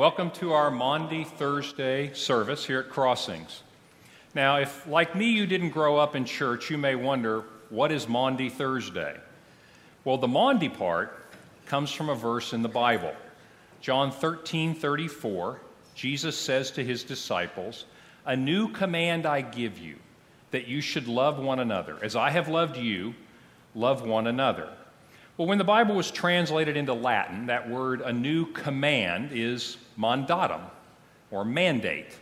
Welcome to our Maundy Thursday service here at Crossings. Now, if like me you didn't grow up in church, you may wonder what is Maundy Thursday? Well, the Maundy part comes from a verse in the Bible. John 13 34, Jesus says to his disciples, A new command I give you, that you should love one another. As I have loved you, love one another. Well, when the Bible was translated into Latin, that word, a new command, is mandatum, or mandate.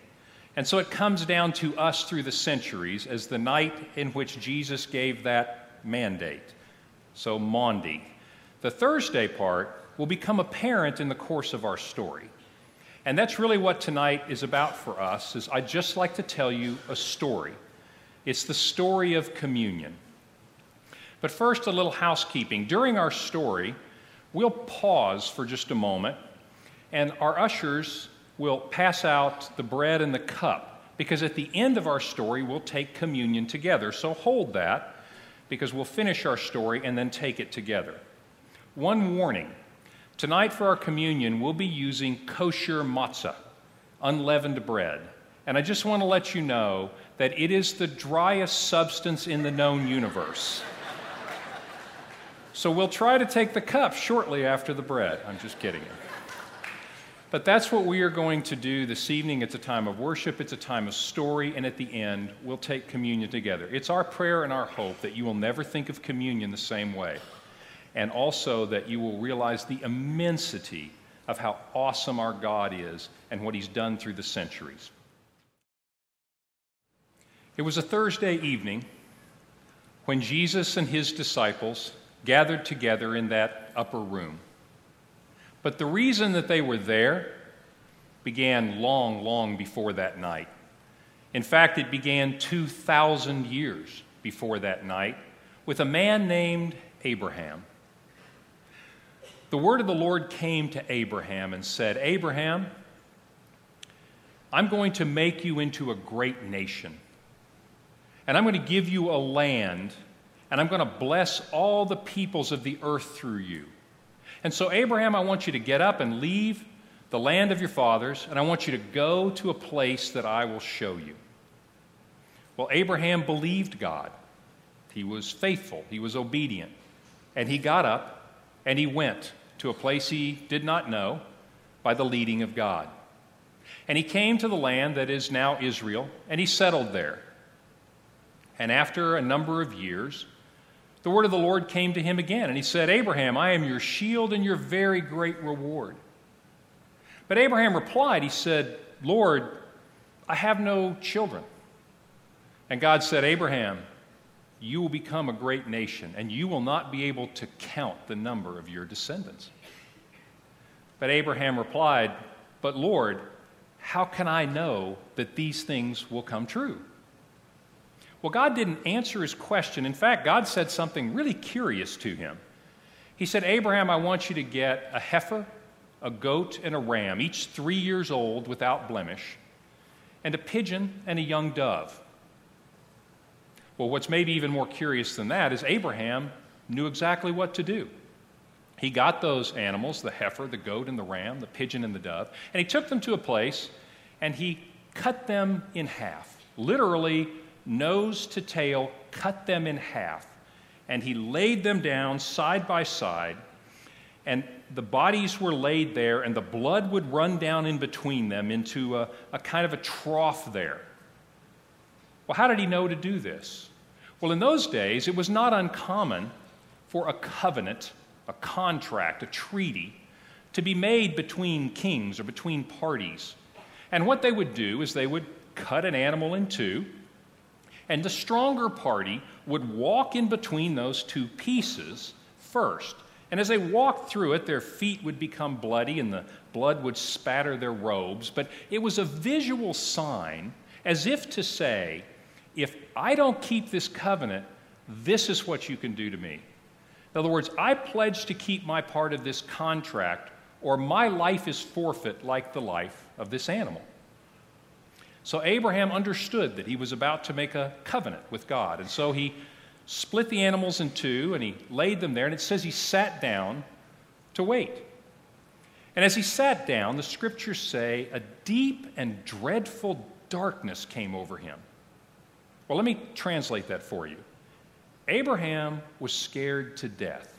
And so it comes down to us through the centuries as the night in which Jesus gave that mandate. So, Maundy. The Thursday part will become apparent in the course of our story. And that's really what tonight is about for us is I'd just like to tell you a story. It's the story of communion. But first, a little housekeeping. During our story, we'll pause for just a moment, and our ushers will pass out the bread and the cup, because at the end of our story, we'll take communion together. So hold that, because we'll finish our story and then take it together. One warning tonight for our communion, we'll be using kosher matzah, unleavened bread. And I just want to let you know that it is the driest substance in the known universe. So we'll try to take the cup shortly after the bread. I'm just kidding. But that's what we are going to do this evening. It's a time of worship, it's a time of story, and at the end, we'll take communion together. It's our prayer and our hope that you will never think of communion the same way, and also that you will realize the immensity of how awesome our God is and what He's done through the centuries. It was a Thursday evening when Jesus and His disciples gathered together in that upper room. But the reason that they were there began long, long before that night. In fact, it began 2,000 years before that night with a man named Abraham. The word of the Lord came to Abraham and said, Abraham, I'm going to make you into a great nation, and I'm going to give you a land and I'm going to bless all the peoples of the earth through you. And so, Abraham, I want you to get up and leave the land of your fathers, and I want you to go to a place that I will show you. Well, Abraham believed God. He was faithful, he was obedient. And he got up and he went to a place he did not know by the leading of God. And he came to the land that is now Israel, and he settled there. And after a number of years, the word of the Lord came to him again, and he said, Abraham, I am your shield and your very great reward. But Abraham replied, He said, Lord, I have no children. And God said, Abraham, you will become a great nation, and you will not be able to count the number of your descendants. But Abraham replied, But Lord, how can I know that these things will come true? Well, God didn't answer his question. In fact, God said something really curious to him. He said, Abraham, I want you to get a heifer, a goat, and a ram, each three years old without blemish, and a pigeon and a young dove. Well, what's maybe even more curious than that is Abraham knew exactly what to do. He got those animals, the heifer, the goat, and the ram, the pigeon and the dove, and he took them to a place and he cut them in half, literally nose to tail, cut them in half. And he laid them down side by side, and the bodies were laid there, and the blood would run down in between them into a, a kind of a trough there. Well, how did he know to do this? Well, in those days, it was not uncommon for a covenant, a contract, a treaty to be made between kings or between parties. And what they would do is they would cut an animal in two and the stronger party would walk in between those two pieces first. And as they walked through it, their feet would become bloody and the blood would spatter their robes. But it was a visual sign as if to say, if I don't keep this covenant, this is what you can do to me. In other words, I pledge to keep my part of this contract, or my life is forfeit like the life of this animal. So Abraham understood that he was about to make a covenant with God. And so he split the animals in two and he laid them there. And it says he sat down to wait. And as he sat down, the scriptures say a deep and dreadful darkness came over him. Well, let me translate that for you. Abraham was scared to death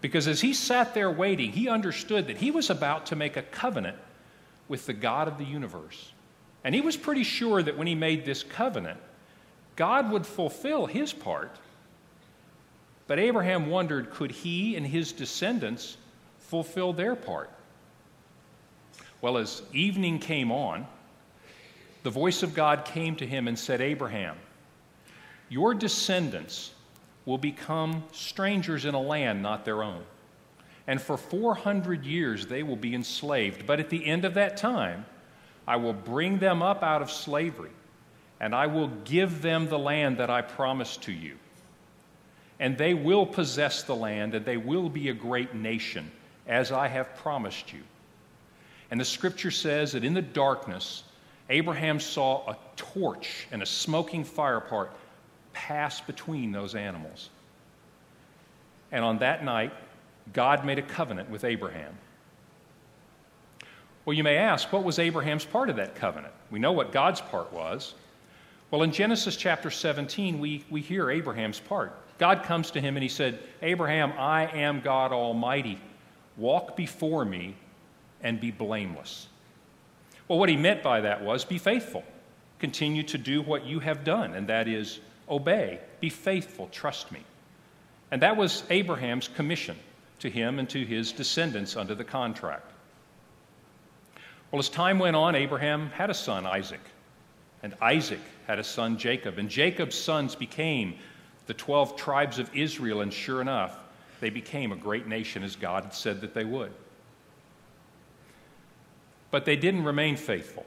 because as he sat there waiting, he understood that he was about to make a covenant with the God of the universe. And he was pretty sure that when he made this covenant, God would fulfill his part. But Abraham wondered could he and his descendants fulfill their part? Well, as evening came on, the voice of God came to him and said, Abraham, your descendants will become strangers in a land not their own. And for 400 years they will be enslaved. But at the end of that time, I will bring them up out of slavery, and I will give them the land that I promised to you. And they will possess the land, and they will be a great nation, as I have promised you. And the scripture says that in the darkness, Abraham saw a torch and a smoking fire part pass between those animals. And on that night, God made a covenant with Abraham. Well, you may ask, what was Abraham's part of that covenant? We know what God's part was. Well, in Genesis chapter 17, we, we hear Abraham's part. God comes to him and he said, Abraham, I am God Almighty. Walk before me and be blameless. Well, what he meant by that was be faithful. Continue to do what you have done, and that is obey, be faithful, trust me. And that was Abraham's commission to him and to his descendants under the contract. Well, as time went on, Abraham had a son, Isaac. And Isaac had a son, Jacob. And Jacob's sons became the 12 tribes of Israel. And sure enough, they became a great nation as God had said that they would. But they didn't remain faithful.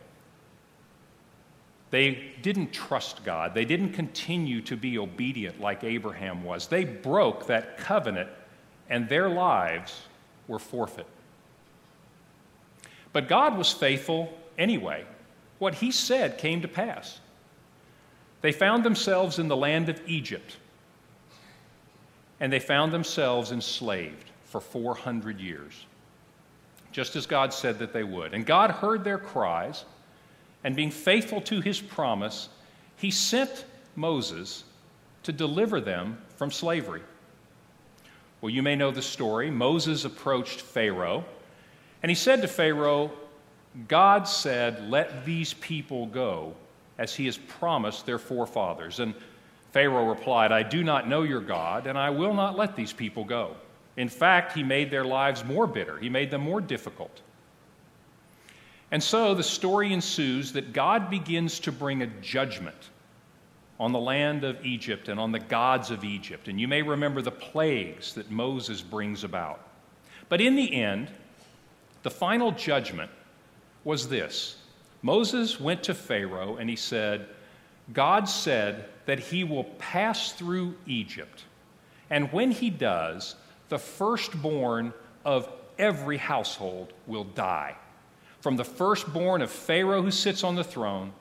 They didn't trust God. They didn't continue to be obedient like Abraham was. They broke that covenant, and their lives were forfeit. But God was faithful anyway. What he said came to pass. They found themselves in the land of Egypt, and they found themselves enslaved for 400 years, just as God said that they would. And God heard their cries and being faithful to his promise, he sent Moses to deliver them from slavery. Well, you may know the story. Moses approached Pharaoh, and he said to Pharaoh, God said, Let these people go, as he has promised their forefathers. And Pharaoh replied, I do not know your God, and I will not let these people go. In fact, he made their lives more bitter, he made them more difficult. And so the story ensues that God begins to bring a judgment on the land of Egypt and on the gods of Egypt. And you may remember the plagues that Moses brings about. But in the end, the final judgment was this Moses went to Pharaoh and he said, God said that he will pass through Egypt. And when he does, the firstborn of every household will die from the firstborn of Pharaoh who sits on the throne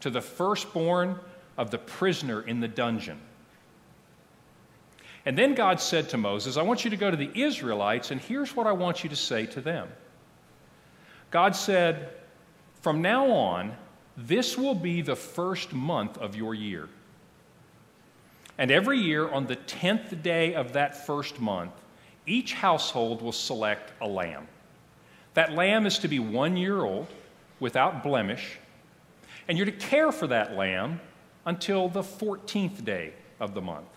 to the firstborn of the prisoner in the dungeon. And then God said to Moses, I want you to go to the Israelites, and here's what I want you to say to them. God said, From now on, this will be the first month of your year. And every year, on the 10th day of that first month, each household will select a lamb. That lamb is to be one year old, without blemish, and you're to care for that lamb until the 14th day of the month.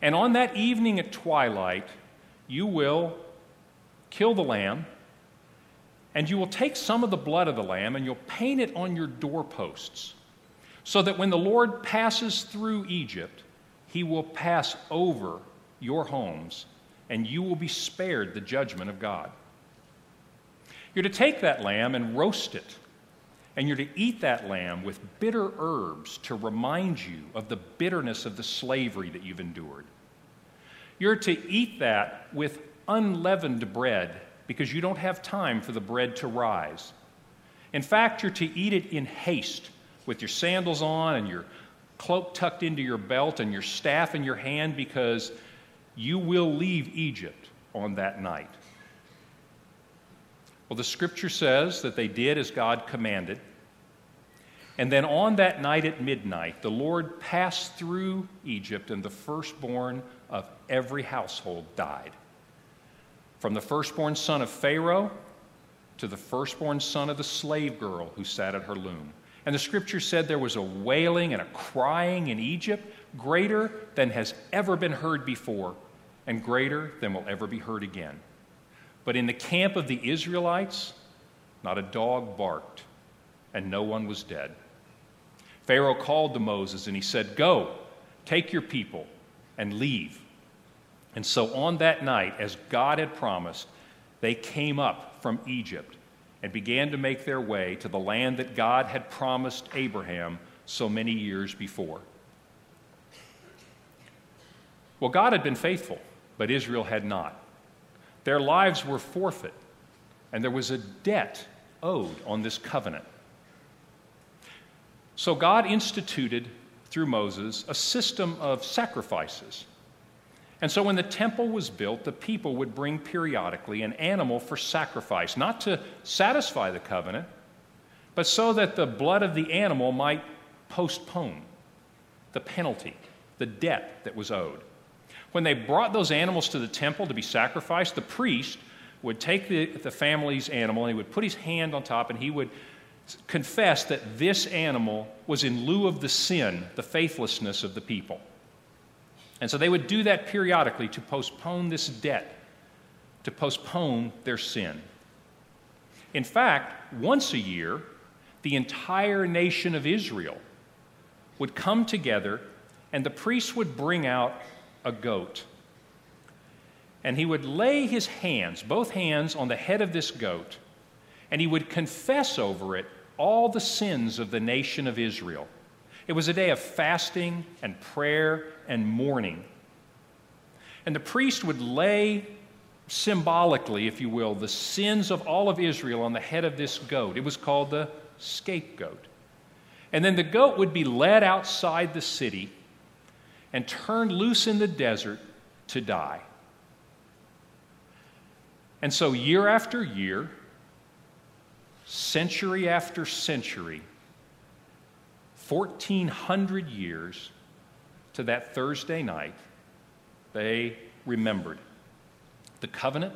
And on that evening at twilight, you will kill the lamb, and you will take some of the blood of the lamb and you'll paint it on your doorposts, so that when the Lord passes through Egypt, he will pass over your homes, and you will be spared the judgment of God. You're to take that lamb and roast it. And you're to eat that lamb with bitter herbs to remind you of the bitterness of the slavery that you've endured. You're to eat that with unleavened bread because you don't have time for the bread to rise. In fact, you're to eat it in haste with your sandals on and your cloak tucked into your belt and your staff in your hand because you will leave Egypt on that night. Well, the scripture says that they did as God commanded. And then on that night at midnight, the Lord passed through Egypt, and the firstborn of every household died. From the firstborn son of Pharaoh to the firstborn son of the slave girl who sat at her loom. And the scripture said there was a wailing and a crying in Egypt greater than has ever been heard before, and greater than will ever be heard again. But in the camp of the Israelites, not a dog barked, and no one was dead. Pharaoh called to Moses and he said, Go, take your people, and leave. And so on that night, as God had promised, they came up from Egypt and began to make their way to the land that God had promised Abraham so many years before. Well, God had been faithful, but Israel had not. Their lives were forfeit, and there was a debt owed on this covenant. So God instituted through Moses a system of sacrifices. And so when the temple was built, the people would bring periodically an animal for sacrifice, not to satisfy the covenant, but so that the blood of the animal might postpone the penalty, the debt that was owed. When they brought those animals to the temple to be sacrificed, the priest would take the, the family's animal and he would put his hand on top and he would confess that this animal was in lieu of the sin, the faithlessness of the people. And so they would do that periodically to postpone this debt, to postpone their sin. In fact, once a year, the entire nation of Israel would come together and the priest would bring out a goat. And he would lay his hands, both hands, on the head of this goat and he would confess over it all the sins of the nation of Israel. It was a day of fasting and prayer and mourning. And the priest would lay symbolically, if you will, the sins of all of Israel on the head of this goat. It was called the scapegoat. And then the goat would be led outside the city and turned loose in the desert to die. And so, year after year, century after century, 1,400 years to that Thursday night, they remembered the covenant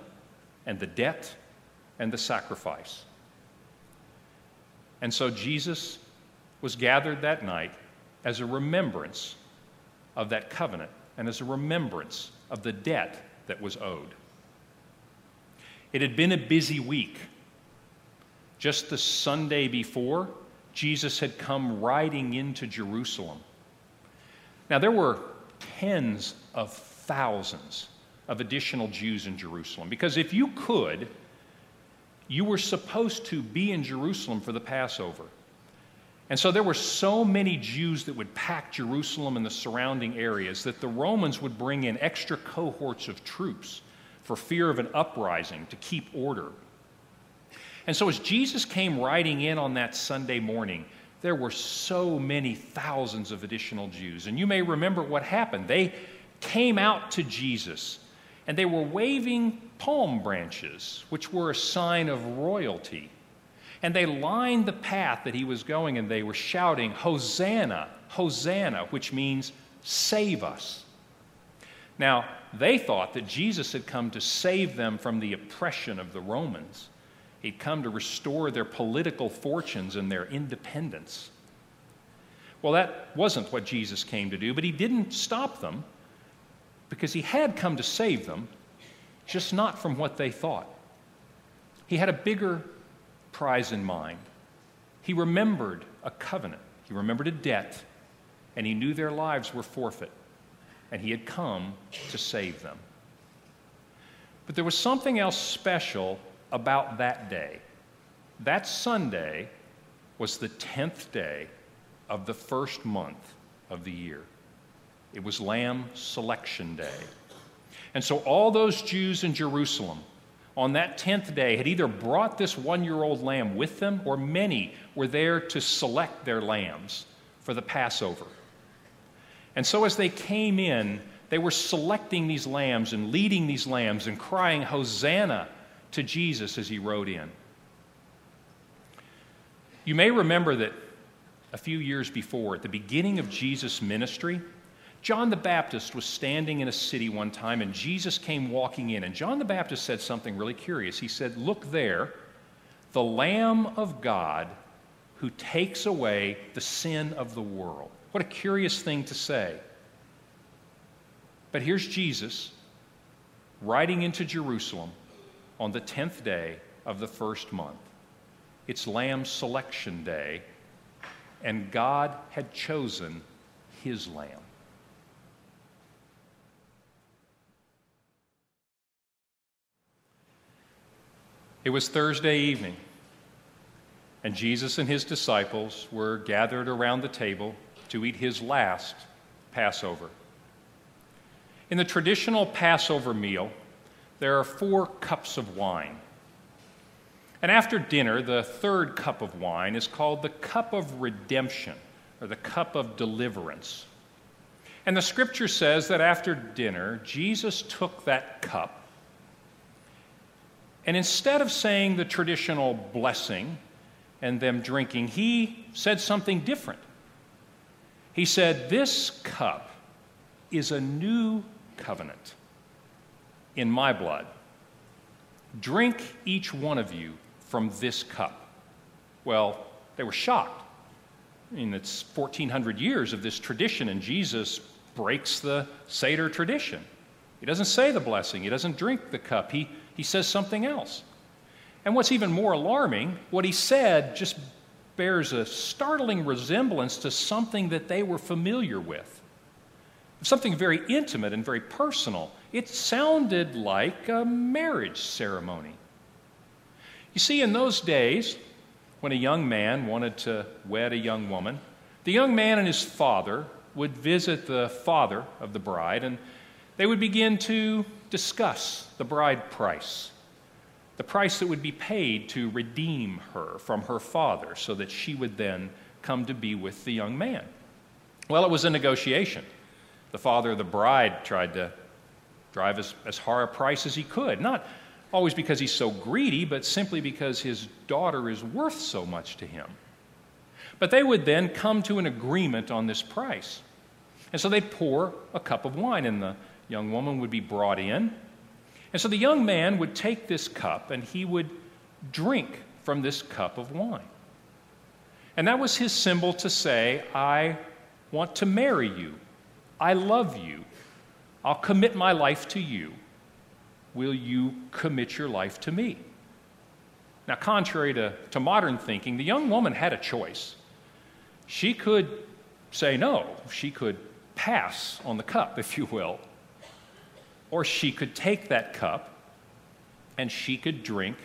and the debt and the sacrifice. And so Jesus was gathered that night as a remembrance of that covenant and as a remembrance of the debt that was owed. It had been a busy week just the Sunday before, Jesus had come riding into Jerusalem. Now, there were tens of thousands of additional Jews in Jerusalem because if you could, you were supposed to be in Jerusalem for the Passover. And so there were so many Jews that would pack Jerusalem and the surrounding areas that the Romans would bring in extra cohorts of troops for fear of an uprising to keep order. And so, as Jesus came riding in on that Sunday morning, there were so many thousands of additional Jews. And you may remember what happened. They came out to Jesus and they were waving palm branches, which were a sign of royalty. And they lined the path that he was going and they were shouting, Hosanna, Hosanna, which means save us. Now, they thought that Jesus had come to save them from the oppression of the Romans. He'd come to restore their political fortunes and their independence. Well, that wasn't what Jesus came to do, but he didn't stop them because he had come to save them, just not from what they thought. He had a bigger prize in mind. He remembered a covenant, he remembered a debt, and he knew their lives were forfeit, and he had come to save them. But there was something else special about that day. That Sunday was the 10th day of the first month of the year. It was Lamb Selection Day. And so all those Jews in Jerusalem on that 10th day had either brought this one year old lamb with them, or many were there to select their lambs for the Passover. And so as they came in, they were selecting these lambs and leading these lambs and crying, Hosanna! To Jesus as he rode in. You may remember that a few years before, at the beginning of Jesus' ministry, John the Baptist was standing in a city one time and Jesus came walking in. And John the Baptist said something really curious. He said, Look there, the Lamb of God who takes away the sin of the world. What a curious thing to say. But here's Jesus riding into Jerusalem on the 10th day of the first month. It's Lamb Selection Day, and God had chosen his lamb. It was Thursday evening, and Jesus and his disciples were gathered around the table to eat his last Passover. In the traditional Passover meal, there are four cups of wine. And after dinner, the third cup of wine is called the cup of redemption or the cup of deliverance. And the scripture says that after dinner, Jesus took that cup, and instead of saying the traditional blessing and them drinking, he said something different. He said, This cup is a new covenant in my blood. Drink each one of you from this cup. Well, they were shocked. I mean, it's 1,400 years of this tradition, and Jesus breaks the Seder tradition. He doesn't say the blessing, he doesn't drink the cup, he, he says something else. And what's even more alarming, what he said just bears a startling resemblance to something that they were familiar with something very intimate and very personal. It sounded like a marriage ceremony. You see, in those days, when a young man wanted to wed a young woman, the young man and his father would visit the father of the bride and they would begin to discuss the bride price, the price that would be paid to redeem her from her father so that she would then come to be with the young man. Well, it was a negotiation. The father of the bride tried to drive as, as high a price as he could, not always because he's so greedy, but simply because his daughter is worth so much to him. But they would then come to an agreement on this price. And so they'd pour a cup of wine, and the young woman would be brought in. And so the young man would take this cup and he would drink from this cup of wine. And that was his symbol to say, I want to marry you. I love you. I'll commit my life to you. Will you commit your life to me? Now, contrary to, to modern thinking, the young woman had a choice. She could say no, she could pass on the cup, if you will. Or she could take that cup and she could drink,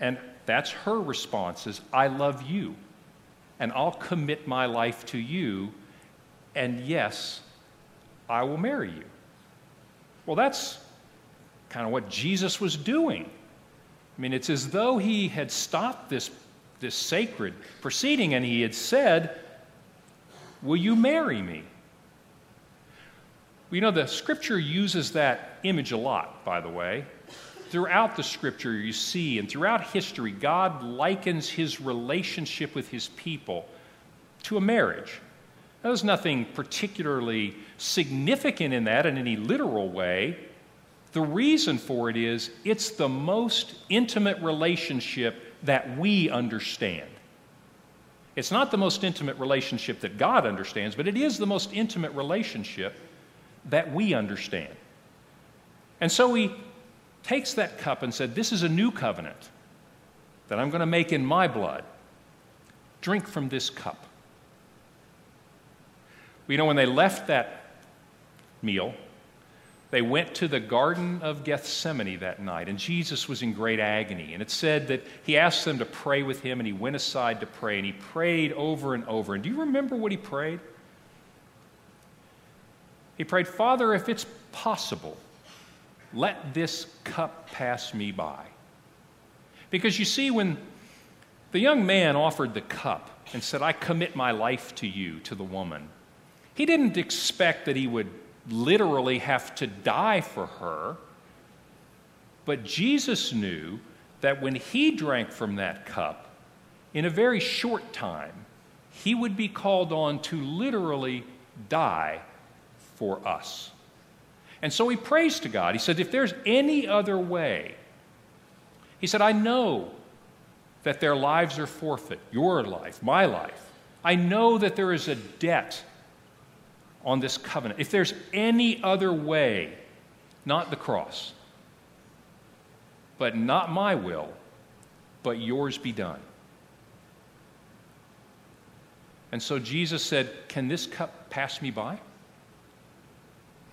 and that's her response is, I love you, and I'll commit my life to you and yes, I will marry you. Well, that's kind of what Jesus was doing. I mean, it's as though he had stopped this, this sacred proceeding and he had said, Will you marry me? You know, the scripture uses that image a lot, by the way. Throughout the scripture, you see, and throughout history, God likens his relationship with his people to a marriage. There's nothing particularly significant in that in any literal way. The reason for it is it's the most intimate relationship that we understand. It's not the most intimate relationship that God understands, but it is the most intimate relationship that we understand. And so he takes that cup and said, This is a new covenant that I'm going to make in my blood. Drink from this cup. You know, when they left that meal, they went to the Garden of Gethsemane that night, and Jesus was in great agony. And it said that he asked them to pray with him, and he went aside to pray, and he prayed over and over. And do you remember what he prayed? He prayed, Father, if it's possible, let this cup pass me by. Because you see, when the young man offered the cup and said, I commit my life to you, to the woman, he didn't expect that he would literally have to die for her, but Jesus knew that when he drank from that cup, in a very short time, he would be called on to literally die for us. And so he prays to God. He said, If there's any other way, he said, I know that their lives are forfeit, your life, my life. I know that there is a debt on this covenant. If there's any other way, not the cross, but not my will, but yours be done. And so Jesus said, Can this cup pass me by?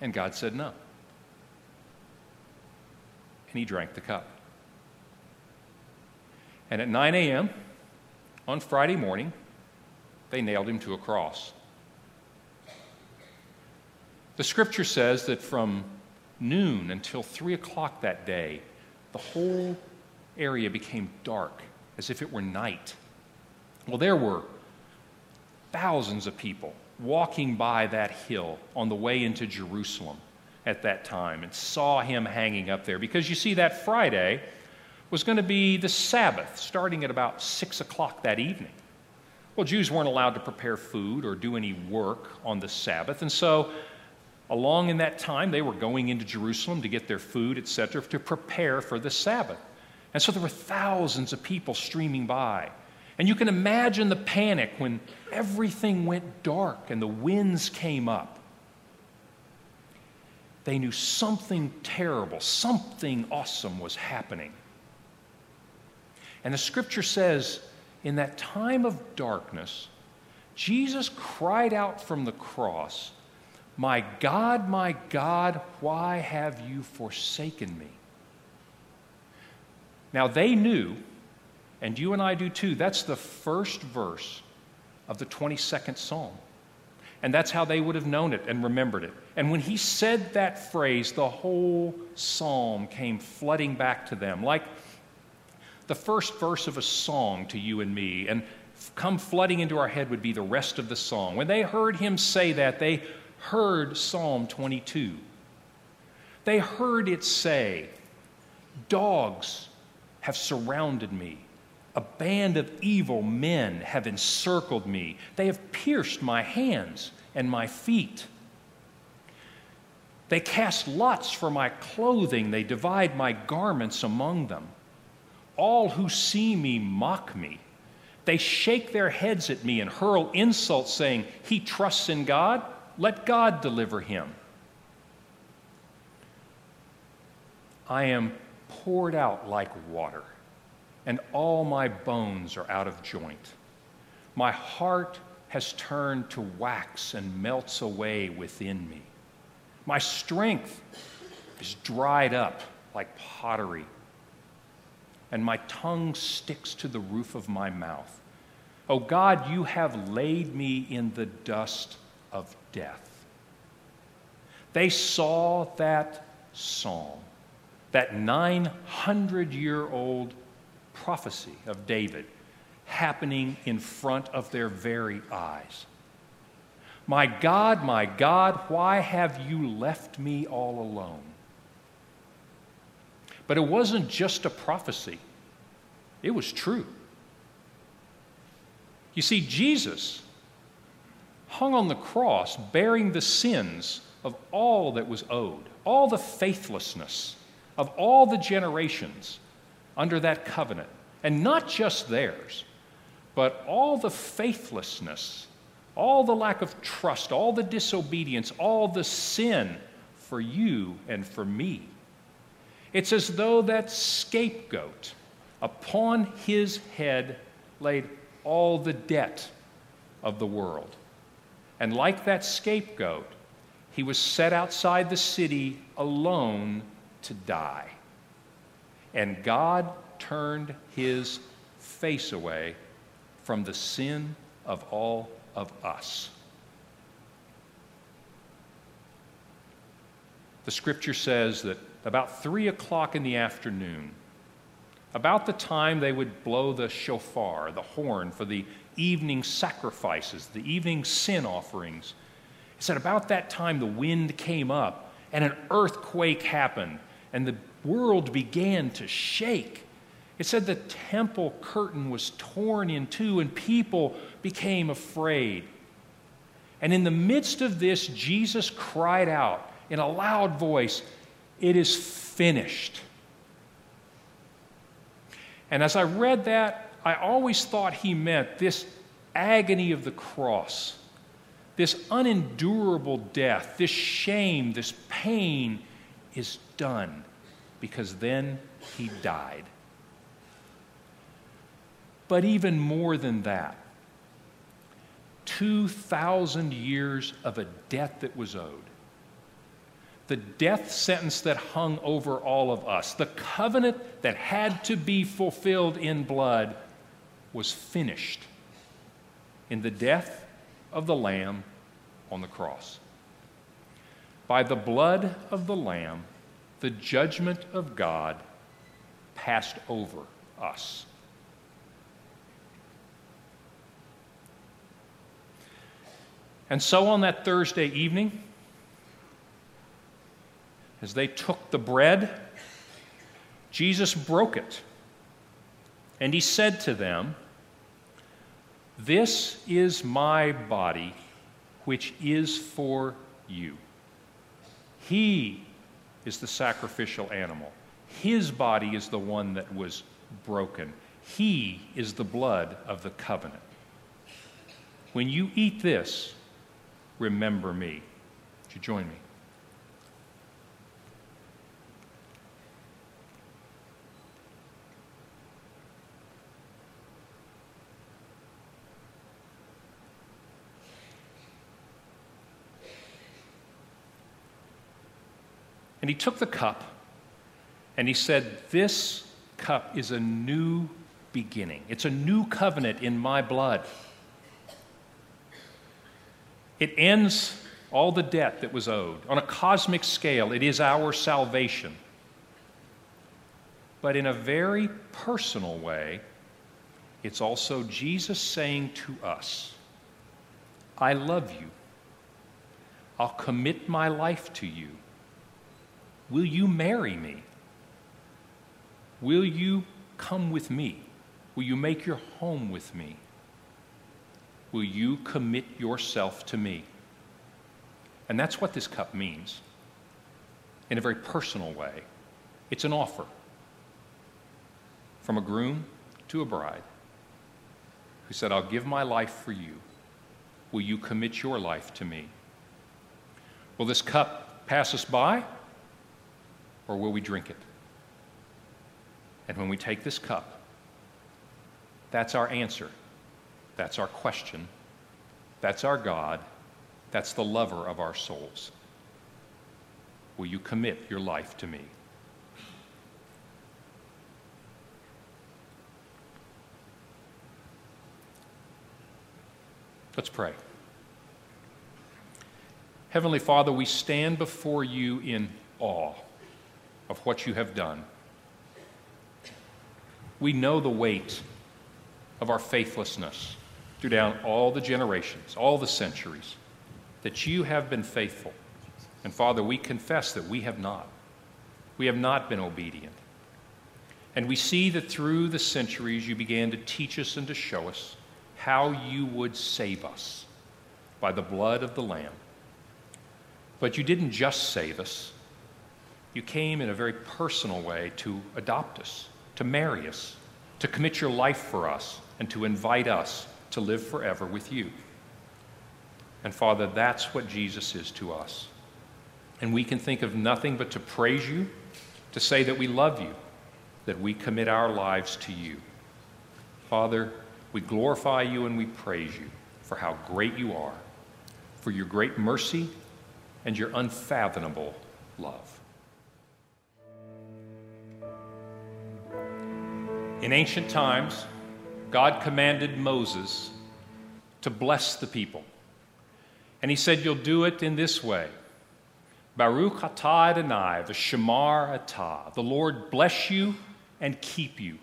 And God said, No. And he drank the cup. And at 9 a.m. on Friday morning, they nailed him to a cross. The scripture says that from noon until 3 o'clock that day, the whole area became dark as if it were night. Well, there were thousands of people walking by that hill on the way into Jerusalem at that time and saw him hanging up there because you see, that Friday was going to be the Sabbath starting at about 6 o'clock that evening. Well, Jews weren't allowed to prepare food or do any work on the Sabbath, and so along in that time they were going into Jerusalem to get their food, etc., to prepare for the Sabbath. And so there were thousands of people streaming by. And you can imagine the panic when everything went dark and the winds came up. They knew something terrible, something awesome was happening. And the scripture says, in that time of darkness, Jesus cried out from the cross, My God, my God, why have you forsaken me? Now they knew and you and I do too. That's the first verse of the 22nd Psalm. And that's how they would have known it and remembered it. And when he said that phrase, the whole psalm came flooding back to them, like the first verse of a song to you and me. And come flooding into our head would be the rest of the song. When they heard him say that, they heard Psalm 22. They heard it say, Dogs have surrounded me. A band of evil men have encircled me. They have pierced my hands and my feet. They cast lots for my clothing. They divide my garments among them. All who see me mock me. They shake their heads at me and hurl insults, saying, He trusts in God. Let God deliver him. I am poured out like water and all my bones are out of joint. My heart has turned to wax and melts away within me. My strength is dried up like pottery, and my tongue sticks to the roof of my mouth. O oh God, you have laid me in the dust of death. They saw that psalm, that 900 year old prophecy of David happening in front of their very eyes. My God, my God, why have you left me all alone? But it wasn't just a prophecy, it was true. You see, Jesus hung on the cross bearing the sins of all that was owed, all the faithlessness of all the generations under that covenant. And not just theirs, but all the faithlessness, all the lack of trust, all the disobedience, all the sin for you and for me. It's as though that scapegoat upon his head laid all the debt of the world. And like that scapegoat, he was set outside the city alone to die. And God turned his face away from the sin of all of us. The scripture says that about three o'clock in the afternoon, about the time they would blow the shofar, the horn, for the evening sacrifices, the evening sin offerings, he said about that time the wind came up and an earthquake happened and the world began to shake. It said the temple curtain was torn in two and people became afraid. And in the midst of this, Jesus cried out in a loud voice, It is finished. And as I read that, I always thought he meant this agony of the cross, this unendurable death, this shame, this pain is done because then he died. But even more than that, 2,000 years of a debt that was owed. The death sentence that hung over all of us, the covenant that had to be fulfilled in blood, was finished in the death of the Lamb on the cross. By the blood of the Lamb, the judgment of God passed over us. And so on that Thursday evening, as they took the bread, Jesus broke it. And he said to them, This is my body, which is for you. He is the sacrificial animal. His body is the one that was broken. He is the blood of the covenant. When you eat this, remember me. Would you join me? He took the cup and he said, This cup is a new beginning. It's a new covenant in my blood. It ends all the debt that was owed. On a cosmic scale, it is our salvation. But in a very personal way, it's also Jesus saying to us, I love you. I'll commit my life to you. Will you marry me? Will you come with me? Will you make your home with me? Will you commit yourself to me? And that's what this cup means in a very personal way. It's an offer from a groom to a bride who said, I'll give my life for you. Will you commit your life to me? Will this cup pass us by or will we drink it? And when we take this cup, that's our answer that's our question. That's our God. That's the lover of our souls. Will you commit your life to me? Let's pray. Heavenly Father, we stand before you in awe of what you have done. We know the weight of our faithlessness through down all the generations, all the centuries, that you have been faithful. And Father, we confess that we have not. We have not been obedient. And we see that through the centuries you began to teach us and to show us how you would save us by the blood of the Lamb. But you didn't just save us, you came in a very personal way to adopt us, to marry us, to commit your life for us, and to invite us to live forever with you. And Father, that's what Jesus is to us. And we can think of nothing but to praise you, to say that we love you, that we commit our lives to you. Father, we glorify you and we praise you for how great you are, for your great mercy and your unfathomable love. In ancient times, God commanded Moses to bless the people. And he said, You'll do it in this way Baruch atah Adonai, the Shamar atah. The Lord bless you and keep you.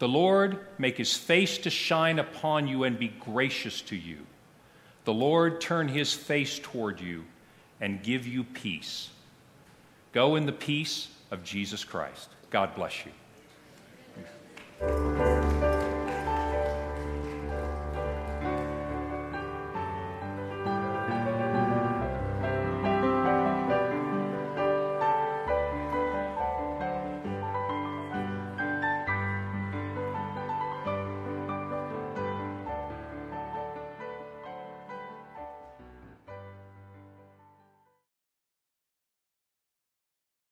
The Lord make his face to shine upon you and be gracious to you. The Lord turn his face toward you and give you peace. Go in the peace of Jesus Christ. God bless you. You.